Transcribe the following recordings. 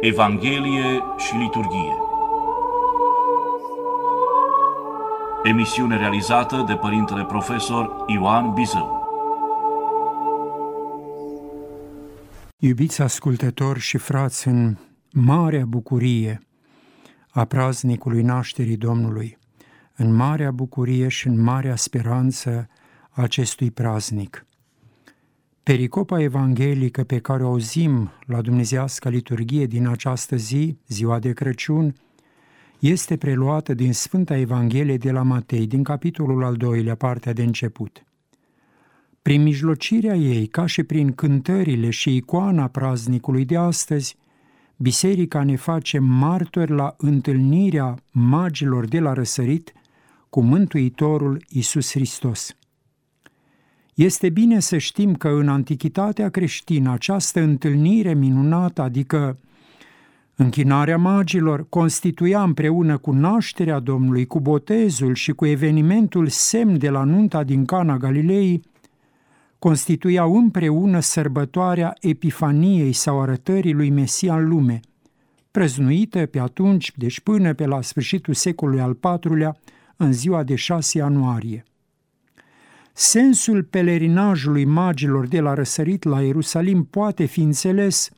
Evanghelie și liturghie. Emisiune realizată de părintele profesor Ioan Bizău. Iubiți ascultători și frați, în marea bucurie a praznicului nașterii Domnului, în marea bucurie și în marea speranță a acestui praznic – Pericopa evanghelică pe care o auzim la Dumnezească liturghie din această zi, ziua de Crăciun, este preluată din Sfânta Evanghelie de la Matei, din capitolul al doilea, partea de început. Prin mijlocirea ei, ca și prin cântările și icoana praznicului de astăzi, Biserica ne face martori la întâlnirea magilor de la răsărit cu Mântuitorul Isus Hristos. Este bine să știm că în antichitatea creștină această întâlnire minunată, adică închinarea magilor, constituia împreună cu nașterea Domnului, cu botezul și cu evenimentul semn de la nunta din Cana Galilei, constituiau împreună sărbătoarea Epifaniei sau arătării lui Mesia în lume, prăznuită pe atunci, deci până pe la sfârșitul secolului al IV-lea, în ziua de 6 ianuarie. Sensul pelerinajului magilor de la răsărit la Ierusalim poate fi înțeles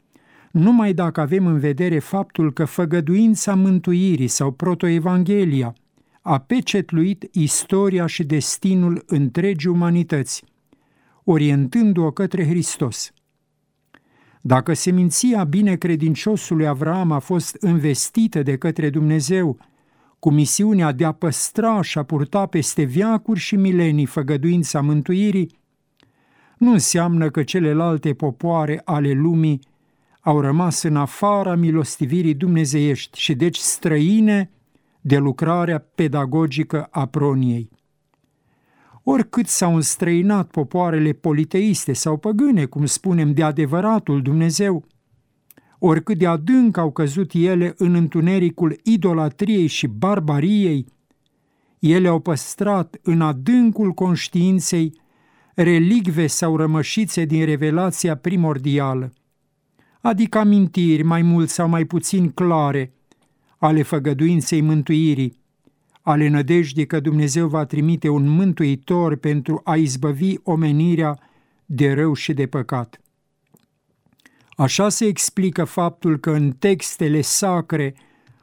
numai dacă avem în vedere faptul că făgăduința mântuirii sau protoevanghelia a pecetluit istoria și destinul întregii umanități, orientându-o către Hristos. Dacă seminția binecredinciosului Avram a fost investită de către Dumnezeu cu misiunea de a păstra și a purta peste viacuri și milenii făgăduința mântuirii, nu înseamnă că celelalte popoare ale lumii au rămas în afara milostivirii dumnezeiești și deci străine de lucrarea pedagogică a proniei. Oricât s-au înstrăinat popoarele politeiste sau păgâne, cum spunem, de adevăratul Dumnezeu, oricât de adânc au căzut ele în întunericul idolatriei și barbariei, ele au păstrat în adâncul conștiinței relicve sau rămășițe din revelația primordială, adică amintiri mai mult sau mai puțin clare ale făgăduinței mântuirii, ale nădejdii că Dumnezeu va trimite un mântuitor pentru a izbăvi omenirea de rău și de păcat. Așa se explică faptul că în textele sacre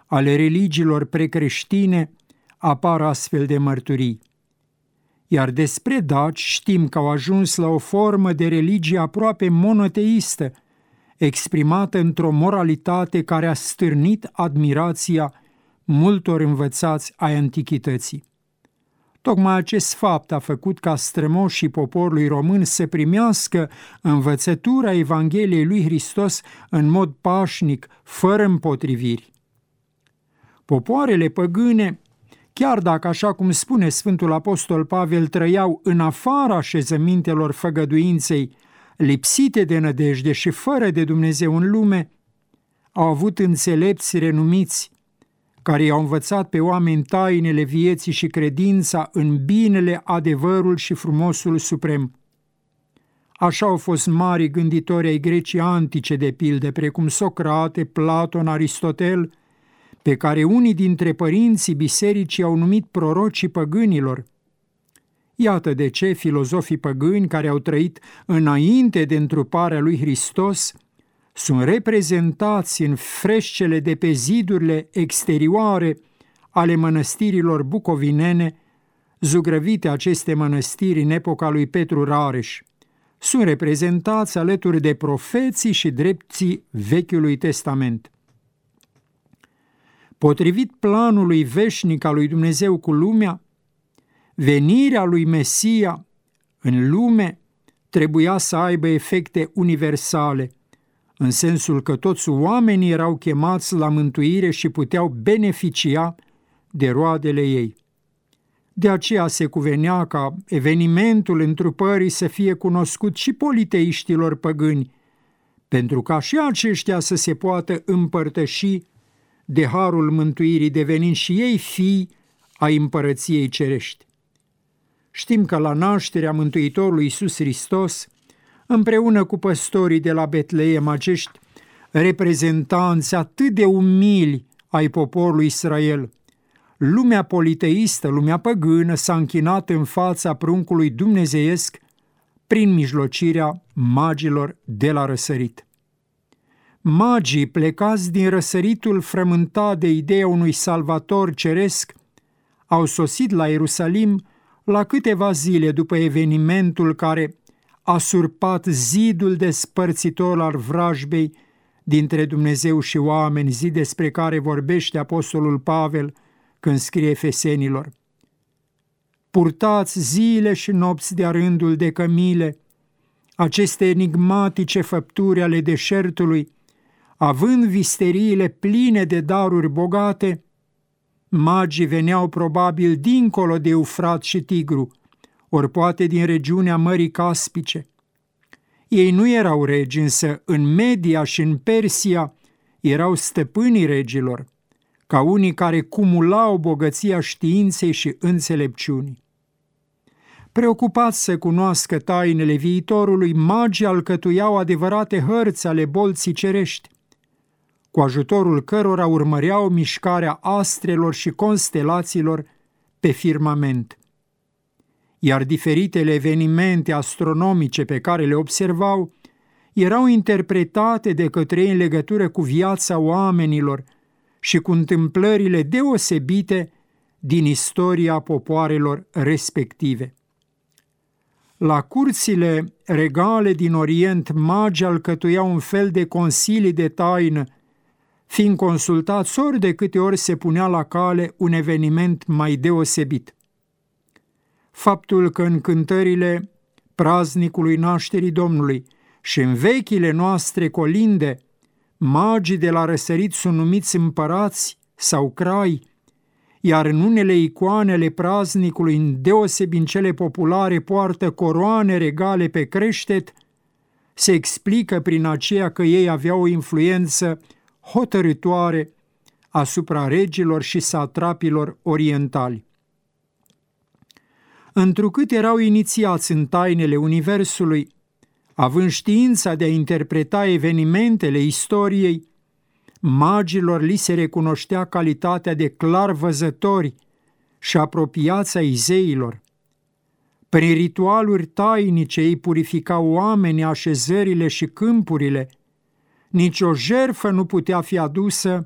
ale religiilor precreștine apar astfel de mărturii. Iar despre daci știm că au ajuns la o formă de religie aproape monoteistă, exprimată într-o moralitate care a stârnit admirația multor învățați ai antichității. Tocmai acest fapt a făcut ca strămoșii poporului român să primească învățătura Evangheliei lui Hristos în mod pașnic, fără împotriviri. Popoarele păgâne, chiar dacă, așa cum spune Sfântul Apostol Pavel, trăiau în afara șezămintelor făgăduinței, lipsite de nădejde și fără de Dumnezeu în lume, au avut înțelepți renumiți care i-au învățat pe oameni tainele vieții și credința în binele, adevărul și frumosul suprem. Așa au fost mari gânditori ai Grecii antice, de pilde, precum Socrate, Platon, Aristotel, pe care unii dintre părinții bisericii au numit prorocii păgânilor. Iată de ce filozofii păgâni care au trăit înainte de întruparea lui Hristos – sunt reprezentați în freșcele de pe zidurile exterioare ale mănăstirilor bucovinene, zugrăvite aceste mănăstiri în epoca lui Petru Rareș. Sunt reprezentați alături de profeții și drepții Vechiului Testament. Potrivit planului veșnic al lui Dumnezeu cu lumea, venirea lui Mesia în lume trebuia să aibă efecte universale – în sensul că toți oamenii erau chemați la mântuire și puteau beneficia de roadele ei. De aceea se cuvenea ca evenimentul întrupării să fie cunoscut și politeiștilor păgâni, pentru ca și aceștia să se poată împărtăși de harul mântuirii, devenind și ei fii a împărăției cerești. Știm că la nașterea Mântuitorului Iisus Hristos, împreună cu păstorii de la Betleem acești reprezentanți atât de umili ai poporului Israel. Lumea politeistă, lumea păgână s-a închinat în fața pruncului dumnezeiesc prin mijlocirea magilor de la răsărit. Magii plecați din răsăritul frământat de ideea unui salvator ceresc au sosit la Ierusalim la câteva zile după evenimentul care a surpat zidul despărțitor al vrajbei dintre Dumnezeu și oameni, zi despre care vorbește Apostolul Pavel când scrie Efesenilor. Purtați zile și nopți de-a rândul de cămile, aceste enigmatice făpturi ale deșertului, având visteriile pline de daruri bogate, magii veneau probabil dincolo de Eufrat și Tigru, ori poate din regiunea Mării Caspice. Ei nu erau regi, însă în Media și în Persia erau stăpânii regilor, ca unii care cumulau bogăția științei și înțelepciunii. Preocupați să cunoască tainele viitorului, magii alcătuiau adevărate hărți ale bolții cerești, cu ajutorul cărora urmăreau mișcarea astrelor și constelațiilor pe firmament. Iar diferitele evenimente astronomice pe care le observau erau interpretate de către ei în legătură cu viața oamenilor și cu întâmplările deosebite din istoria popoarelor respective. La curțile regale din Orient, magii alcătuiau un fel de consilii de taină fiind consultați ori de câte ori se punea la cale un eveniment mai deosebit. Faptul că în cântările praznicului nașterii Domnului și în vechile noastre colinde, magii de la răsărit sunt numiți împărați sau crai, iar în unele icoanele praznicului, în deosebi în cele populare, poartă coroane regale pe creștet, se explică prin aceea că ei aveau o influență hotărătoare asupra regilor și satrapilor orientali. Întrucât erau inițiați în tainele Universului, având știința de a interpreta evenimentele istoriei, magilor li se recunoștea calitatea de clar văzători și apropiața izeilor. Prin ritualuri tainice ei purificau oamenii, așezările și câmpurile – nici o jerfă nu putea fi adusă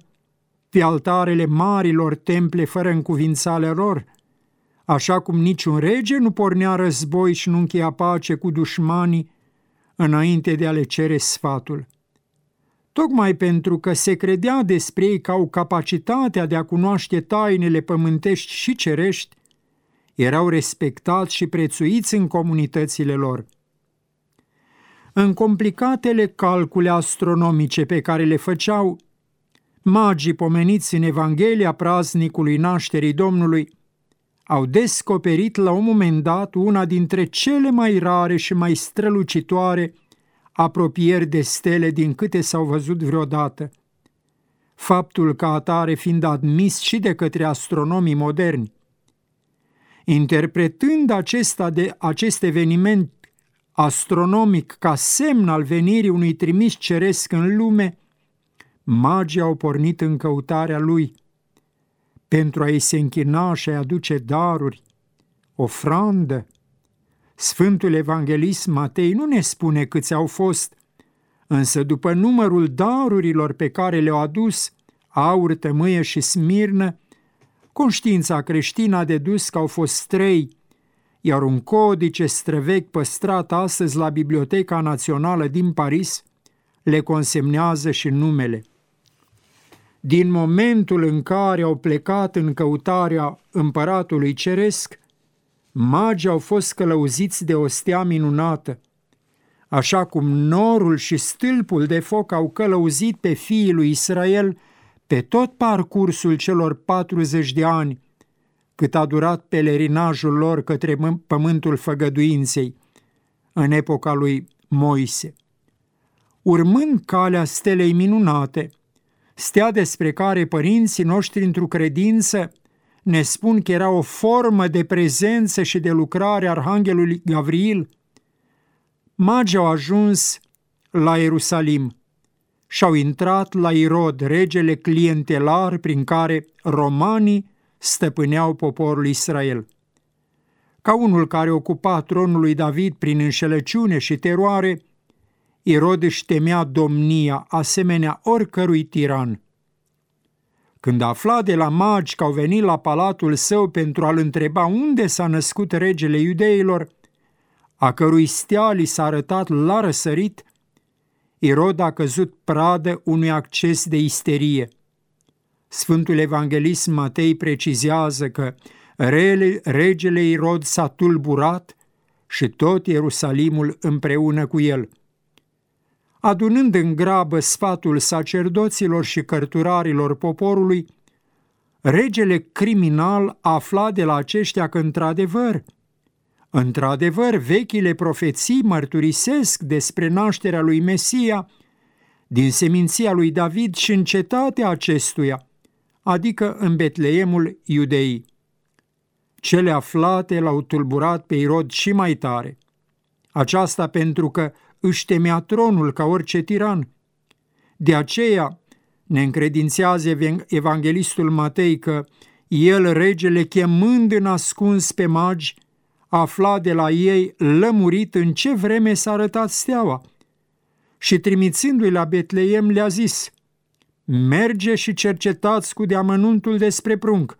pe altarele marilor temple fără încuvințale lor, așa cum niciun rege nu pornea război și nu încheia pace cu dușmanii înainte de a le cere sfatul. Tocmai pentru că se credea despre ei că au capacitatea de a cunoaște tainele pământești și cerești, erau respectați și prețuiți în comunitățile lor – în complicatele calcule astronomice pe care le făceau magii pomeniți în Evanghelia praznicului nașterii Domnului, au descoperit la un moment dat una dintre cele mai rare și mai strălucitoare apropieri de stele din câte s-au văzut vreodată. Faptul că atare fiind admis și de către astronomii moderni. Interpretând acesta de acest eveniment astronomic ca semn al venirii unui trimis ceresc în lume, magii au pornit în căutarea lui pentru a-i se închina și a aduce daruri, ofrandă. Sfântul Evanghelist Matei nu ne spune câți au fost, însă după numărul darurilor pe care le-au adus, aur, tămâie și smirnă, conștiința creștină a dedus că au fost trei, iar un codice străvechi păstrat astăzi la Biblioteca Națională din Paris le consemnează și numele. Din momentul în care au plecat în căutarea împăratului ceresc, magii au fost călăuziți de o stea minunată, așa cum norul și stâlpul de foc au călăuzit pe fiii lui Israel pe tot parcursul celor 40 de ani cât a durat pelerinajul lor către pământul făgăduinței în epoca lui Moise. Urmând calea stelei minunate, stea despre care părinții noștri într-o credință ne spun că era o formă de prezență și de lucrare a Arhanghelului Gavril, magii au ajuns la Ierusalim, și-au intrat la Irod, regele clientelar prin care romanii stăpâneau poporul Israel. Ca unul care ocupa tronul lui David prin înșelăciune și teroare, Irod își temea domnia asemenea oricărui tiran. Când afla de la magi că au venit la palatul său pentru a-l întreba unde s-a născut regele iudeilor, a cărui stea li s-a arătat la răsărit, Irod a căzut pradă unui acces de isterie. Sfântul Evanghelist Matei precizează că regele Irod s-a tulburat și tot Ierusalimul împreună cu el. Adunând în grabă sfatul sacerdoților și cărturarilor poporului, regele criminal afla de la aceștia că într-adevăr, într-adevăr, vechile profeții mărturisesc despre nașterea lui Mesia din seminția lui David și în cetatea acestuia, adică în Betleemul Iudeii. Cele aflate l-au tulburat pe Irod și mai tare. Aceasta pentru că își temea tronul ca orice tiran. De aceea ne încredințează evanghelistul Matei că el, regele, chemând în ascuns pe magi, afla de la ei lămurit în ce vreme s-a arătat steaua și trimițându-i la Betleem le-a zis, Merge și cercetați cu deamănuntul despre prunc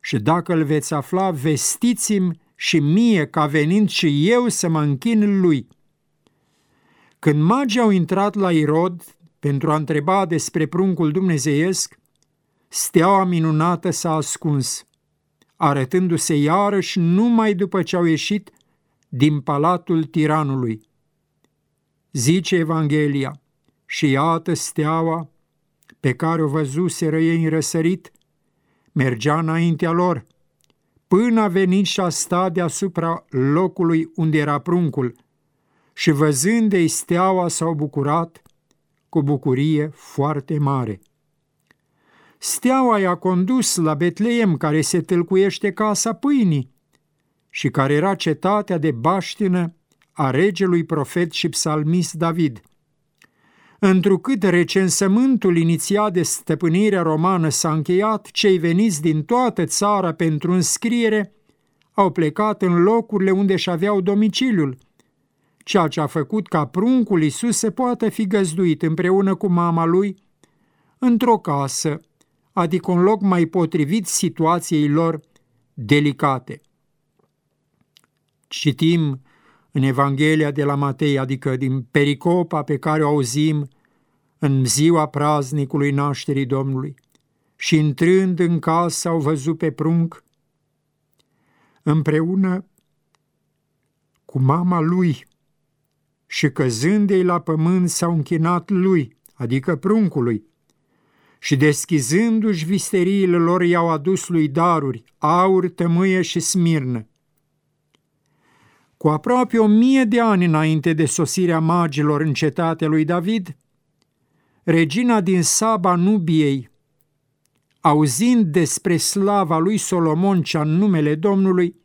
și dacă îl veți afla, vestiți-mi și mie ca venind și eu să mă închin lui. Când magii au intrat la Irod pentru a întreba despre pruncul dumnezeiesc, steaua minunată s-a ascuns, arătându-se iarăși numai după ce au ieșit din palatul tiranului. Zice Evanghelia, și iată steaua pe care o văzuseră ei în răsărit, mergea înaintea lor, până a venit și a stat deasupra locului unde era pruncul – și văzând-i steaua s-au bucurat cu bucurie foarte mare. Steaua i-a condus la Betleem, care se tâlcuiește casa pâinii și care era cetatea de baștină a regelui profet și psalmist David. Întrucât recensământul inițiat de stăpânirea romană s-a încheiat, cei veniți din toată țara pentru înscriere au plecat în locurile unde își aveau domiciliul, ceea ce a făcut ca pruncul Iisus să poată fi găzduit împreună cu mama lui într-o casă, adică un loc mai potrivit situației lor delicate. Citim în Evanghelia de la Matei, adică din pericopa pe care o auzim în ziua praznicului nașterii Domnului. Și intrând în casă au văzut pe prunc împreună cu mama lui și căzând-ei la pământ s-au închinat lui, adică pruncului, și deschizându-și visteriile lor i-au adus lui daruri, aur, tămâie și smirnă. Cu aproape o mie de ani înainte de sosirea magilor în cetatea lui David, regina din Saba Nubiei, auzind despre slava lui Solomon cea în numele Domnului,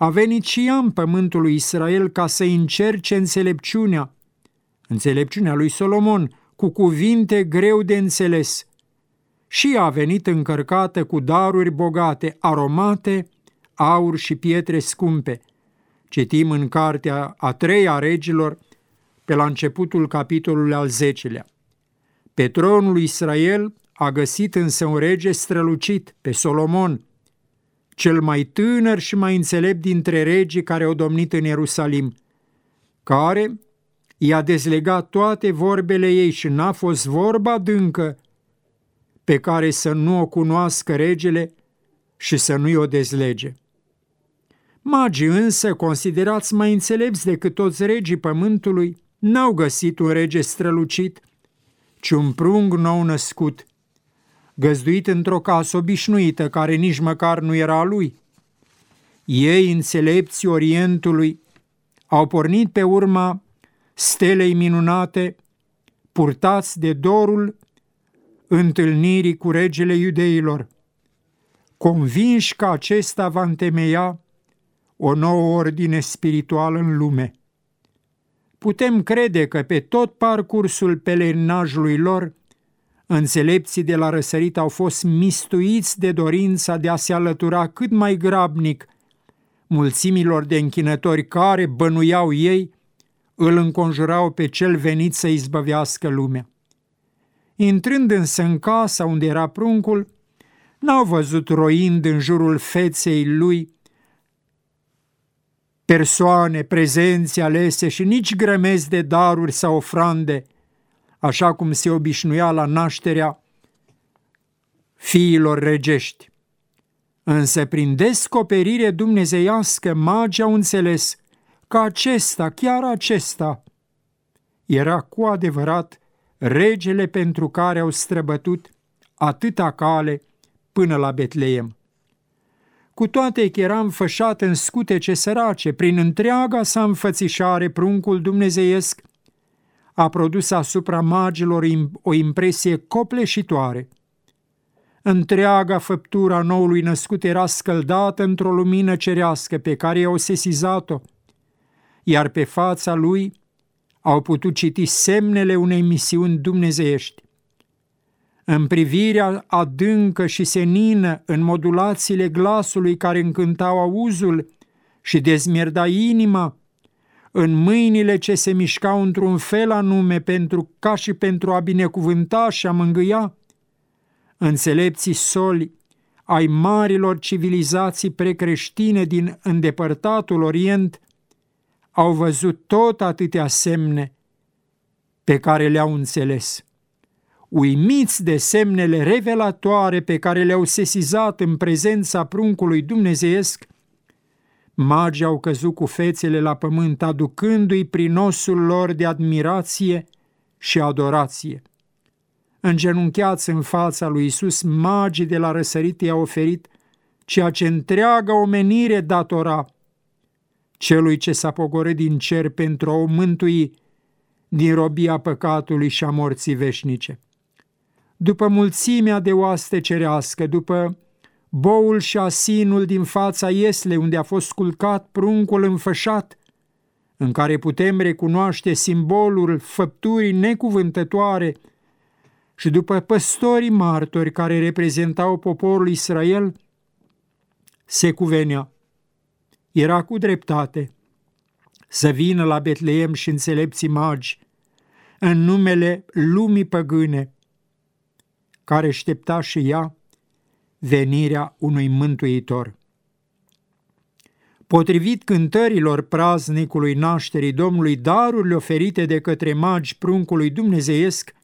a venit și ea în pământul lui Israel ca să încerce înțelepciunea, înțelepciunea lui Solomon, cu cuvinte greu de înțeles. Și a venit încărcată cu daruri bogate, aromate, aur și pietre scumpe. Citim în cartea a treia regilor, pe la începutul capitolului al zecelea. Pe tronul lui Israel a găsit însă un rege strălucit, pe Solomon, cel mai tânăr și mai înțelept dintre regii care au domnit în Ierusalim, care i-a dezlegat toate vorbele ei și n-a fost vorba dâncă pe care să nu o cunoască regele și să nu-i o dezlege. Magii însă, considerați mai înțelepți decât toți regii pământului, n-au găsit un rege strălucit, ci un prung nou născut, găzduit într-o casă obișnuită, care nici măcar nu era a lui. Ei, înțelepții Orientului, au pornit pe urma stelei minunate, purtați de dorul întâlnirii cu regele iudeilor, convinși că acesta va întemeia o nouă ordine spirituală în lume. putem crede că pe tot parcursul pelerinajului lor, înțelepții de la răsărit au fost mistuiți de dorința de a se alătura cât mai grabnic mulțimilor de închinători care, bănuiau ei, îl înconjurau pe cel venit să izbăvească lumea. Intrând însă în casa unde era pruncul, n-au văzut roind în jurul feței lui persoane, prezenți alese și nici grămezi de daruri sau ofrande, așa cum se obișnuia la nașterea fiilor regești. Însă prin descoperire dumnezeiască magii au înțeles că acesta, chiar acesta, era cu adevărat regele pentru care au străbătut atâta cale până la Betleem. Cu toate că era înfășat în scutece sărace, prin întreaga sa înfățișare, pruncul dumnezeiesc a produs asupra magilor o impresie copleșitoare. Întreaga făptura noului născut era scăldată într-o lumină cerească pe care i-au sesizat-o, iar pe fața lui au putut citi semnele unei misiuni dumnezeiești. În privirea adâncă și senină, în modulațiile glasului care încântau auzul și dezmierda inima, în mâinile ce se mișcau într-un fel anume pentru, ca și pentru a binecuvânta și a mângâia, înțelepții soli ai marilor civilizații precreștine din îndepărtatul Orient au văzut tot atâtea semne pe care le-au înțeles. Uimiți de semnele revelatoare pe care le-au sesizat în prezența pruncului dumnezeiesc, magii au căzut cu fețele la pământ, aducându-i prin osul lor de admirație și adorație. Îngenunchiați în fața lui Isus, magii de la răsărit i-au oferit ceea ce întreaga omenire datora celui ce s-a pogorât din cer pentru a o mântui din robia păcatului și a morții veșnice. După mulțimea de oaste cerească, după boul și asinul din fața iesle unde a fost sculcat pruncul înfășat, în care putem recunoaște simbolul făpturii necuvântătoare. Și după păstorii martori care reprezentau poporul Israel, se cuvenea. Era cu dreptate să vină la Betleem și înțelepții magi în numele lumii păgâne, care aștepta și ea venirea unui mântuitor. Potrivit cântărilor praznicului nașterii Domnului, darurile oferite de către magi pruncului dumnezeiesc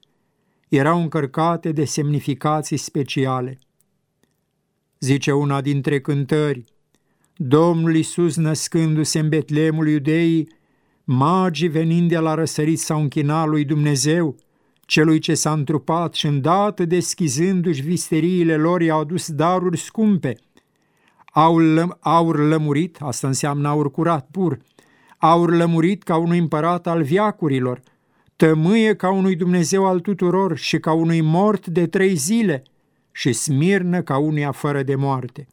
erau încărcate de semnificații speciale. Zice una dintre cântări, Domnul Iisus născându-se în Betlemul iudeii, magii venind de la răsărit s-au închinat lui Dumnezeu, celui ce s-a întrupat și îndată deschizându-și visteriile lor i-au adus daruri scumpe. Aur, lăm, aur lămurit, asta înseamnă aur curat, pur, aur lămurit ca unui împărat al viacurilor, tămâie ca unui Dumnezeu al tuturor și ca unui mort de trei zile și smirnă ca unuia fără de moarte.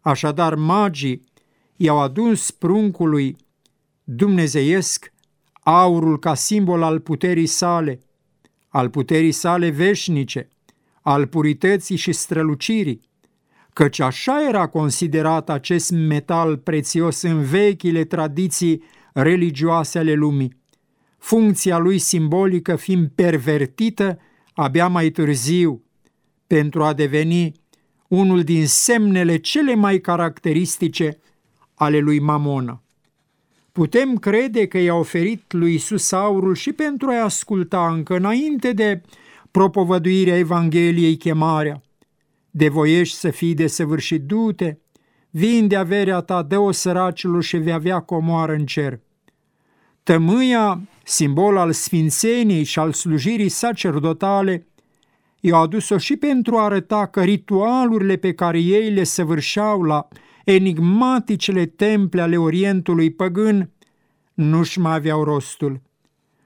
Așadar, magii i-au adus pruncului dumnezeiesc aurul ca simbol al puterii sale, al puterii sale veșnice, al purității și strălucirii, căci așa era considerat acest metal prețios în vechile tradiții religioase ale lumii, funcția lui simbolică fiind pervertită abia mai târziu pentru a deveni unul din semnele cele mai caracteristice ale lui Mamona. Putem crede că i-a oferit lui Isus aurul și pentru a-i asculta încă înainte de propovăduirea Evangheliei chemarea. De voiești să fii desăvârșit, du-te, vinde averea ta, dă-o săracilor și vei avea comoară în cer. Tămâia, simbol al sfințeniei și al slujirii sacerdotale, i-au adus-o și pentru a arăta că ritualurile pe care ei le săvârșeau la enigmaticele temple ale Orientului păgân nu-și mai aveau rostul,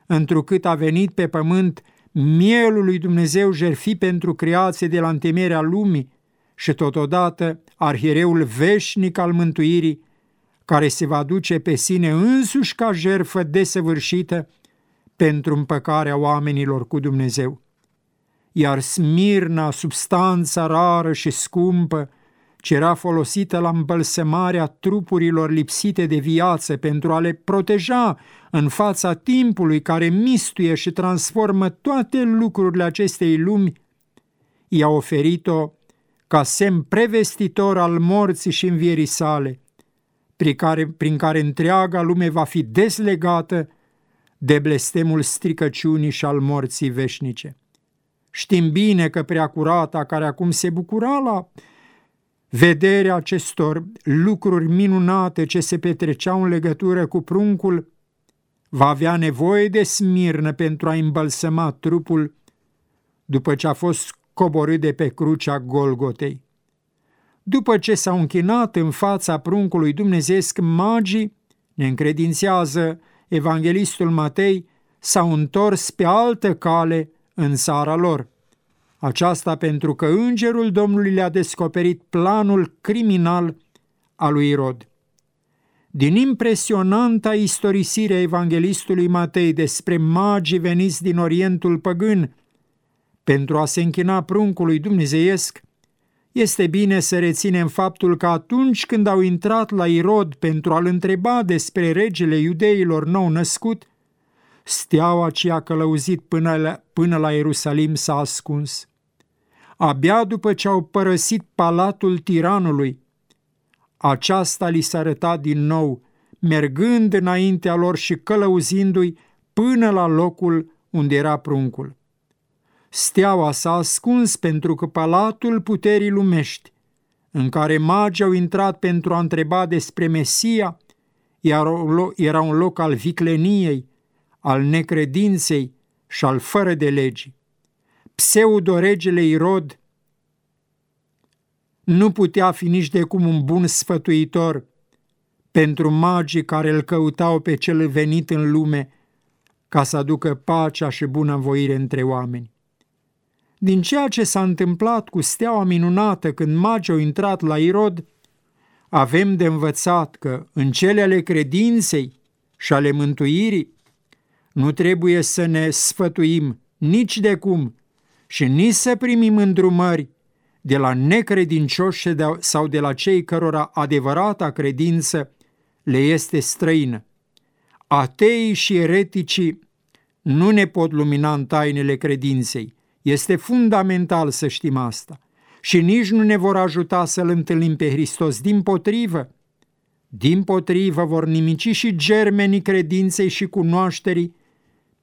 întrucât a venit pe pământ mielul lui Dumnezeu jerfi pentru creație de la întemerea lumii și totodată arhireul veșnic al mântuirii care se va duce pe sine însuși ca jerfă desăvârșită pentru împăcarea oamenilor cu Dumnezeu. Iar Smirna, substanța rară și scumpă, ce era folosită la îmbălsămarea trupurilor lipsite de viață pentru a le proteja în fața timpului care mistuie și transformă toate lucrurile acestei lumi, i-a oferit-o ca semn prevestitor al morții și învierii sale, prin care, prin care întreaga lume va fi deslegată de blestemul stricăciunii și al morții veșnice. Știm bine că preacurata, care acum se bucura la vederea acestor lucruri minunate ce se petreceau în legătură cu pruncul, va avea nevoie de smirnă pentru a îmbălsăma trupul după ce a fost coborât de pe crucea Golgotei. După ce s-au închinat în fața pruncului dumnezeesc, magii, ne încredințează evanghelistul Matei, s-au întors pe altă cale în țara lor. Aceasta pentru că îngerul Domnului le-a descoperit planul criminal al lui Irod. Din impresionanta istorisire a evanghelistului Matei despre magii veniți din Orientul păgân pentru a se închina pruncului dumnezeiesc, este bine să reținem faptul că atunci când au intrat la Irod pentru a-l întreba despre regele iudeilor nou născut, steaua ce a călăuzit până la, până la Ierusalim s-a ascuns. Abia după ce au părăsit palatul tiranului, aceasta li s-a arătat din nou, mergând înaintea lor și călăuzindu-i până la locul unde era pruncul. Steaua s-a ascuns pentru că palatul puterii lumești, în care magii au intrat pentru a întreba despre Mesia, era un loc al vicleniei, al necredinței și al fără de legi. Pseudo-regele Irod nu putea fi nici de cum un bun sfătuitor pentru magii care îl căutau pe cel venit în lume ca să aducă pacea și bunăvoire între oameni. Din ceea ce s-a întâmplat cu steaua minunată când magii au intrat la Irod, avem de învățat că în cele ale credinței și ale mântuirii nu trebuie să ne sfătuim nici de cum și nici să primim îndrumări de la necredincioși sau de la cei cărora adevărata credință le este străină. Ateii și ereticii nu ne pot lumina în tainele credinței, este fundamental să știm asta. Și nici nu ne vor ajuta să-L întâlnim pe Hristos, din potrivă. Din potrivă vor nimici și germenii credinței și cunoașterii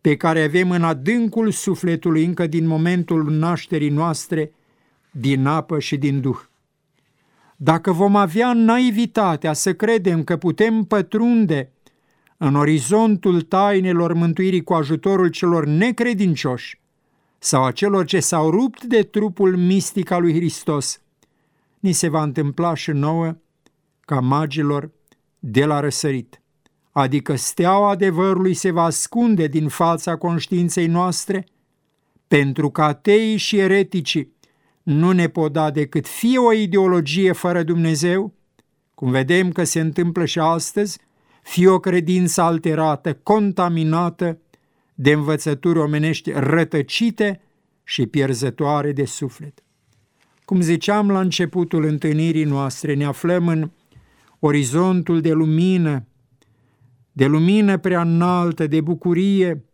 pe care avem în adâncul sufletului încă din momentul nașterii noastre, din apă și din duh. Dacă vom avea naivitatea să credem că putem pătrunde în orizontul tainelor mântuirii cu ajutorul celor necredincioși, sau a celor ce s-au rupt de trupul mistic al lui Hristos, ni se va întâmpla și nouă ca magilor de la răsărit, adică steaua adevărului se va ascunde din fața conștiinței noastre, pentru că ateii și ereticii nu ne pot da decât fie o ideologie fără Dumnezeu, cum vedem că se întâmplă și astăzi, fie o credință alterată, contaminată de învățături omenești rătăcite și pierzătoare de suflet. Cum ziceam la începutul întâlnirii noastre, ne aflăm în orizontul de lumină, de lumină prea înaltă, de bucurie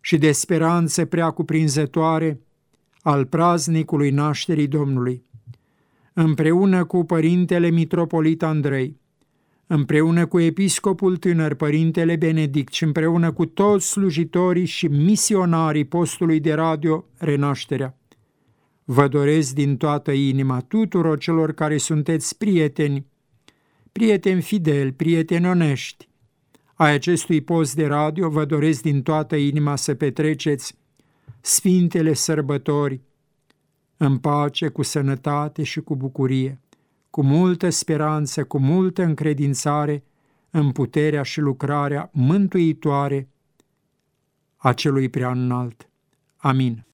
și de speranță prea cuprinzătoare al praznicului nașterii Domnului. Împreună cu Părintele Mitropolit Andrei, împreună cu episcopul tânăr, Părintele Benedict și împreună cu toți slujitorii și misionarii postului de radio Renașterea. Vă doresc din toată inima tuturor celor care sunteți prieteni, prieteni fideli, prieteni onești, ai acestui post de radio, vă doresc din toată inima să petreceți sfintele sărbători în pace, cu sănătate și cu bucurie cu multă speranță, cu multă încredințare în puterea și lucrarea mântuitoare a celui prea înalt. Amin.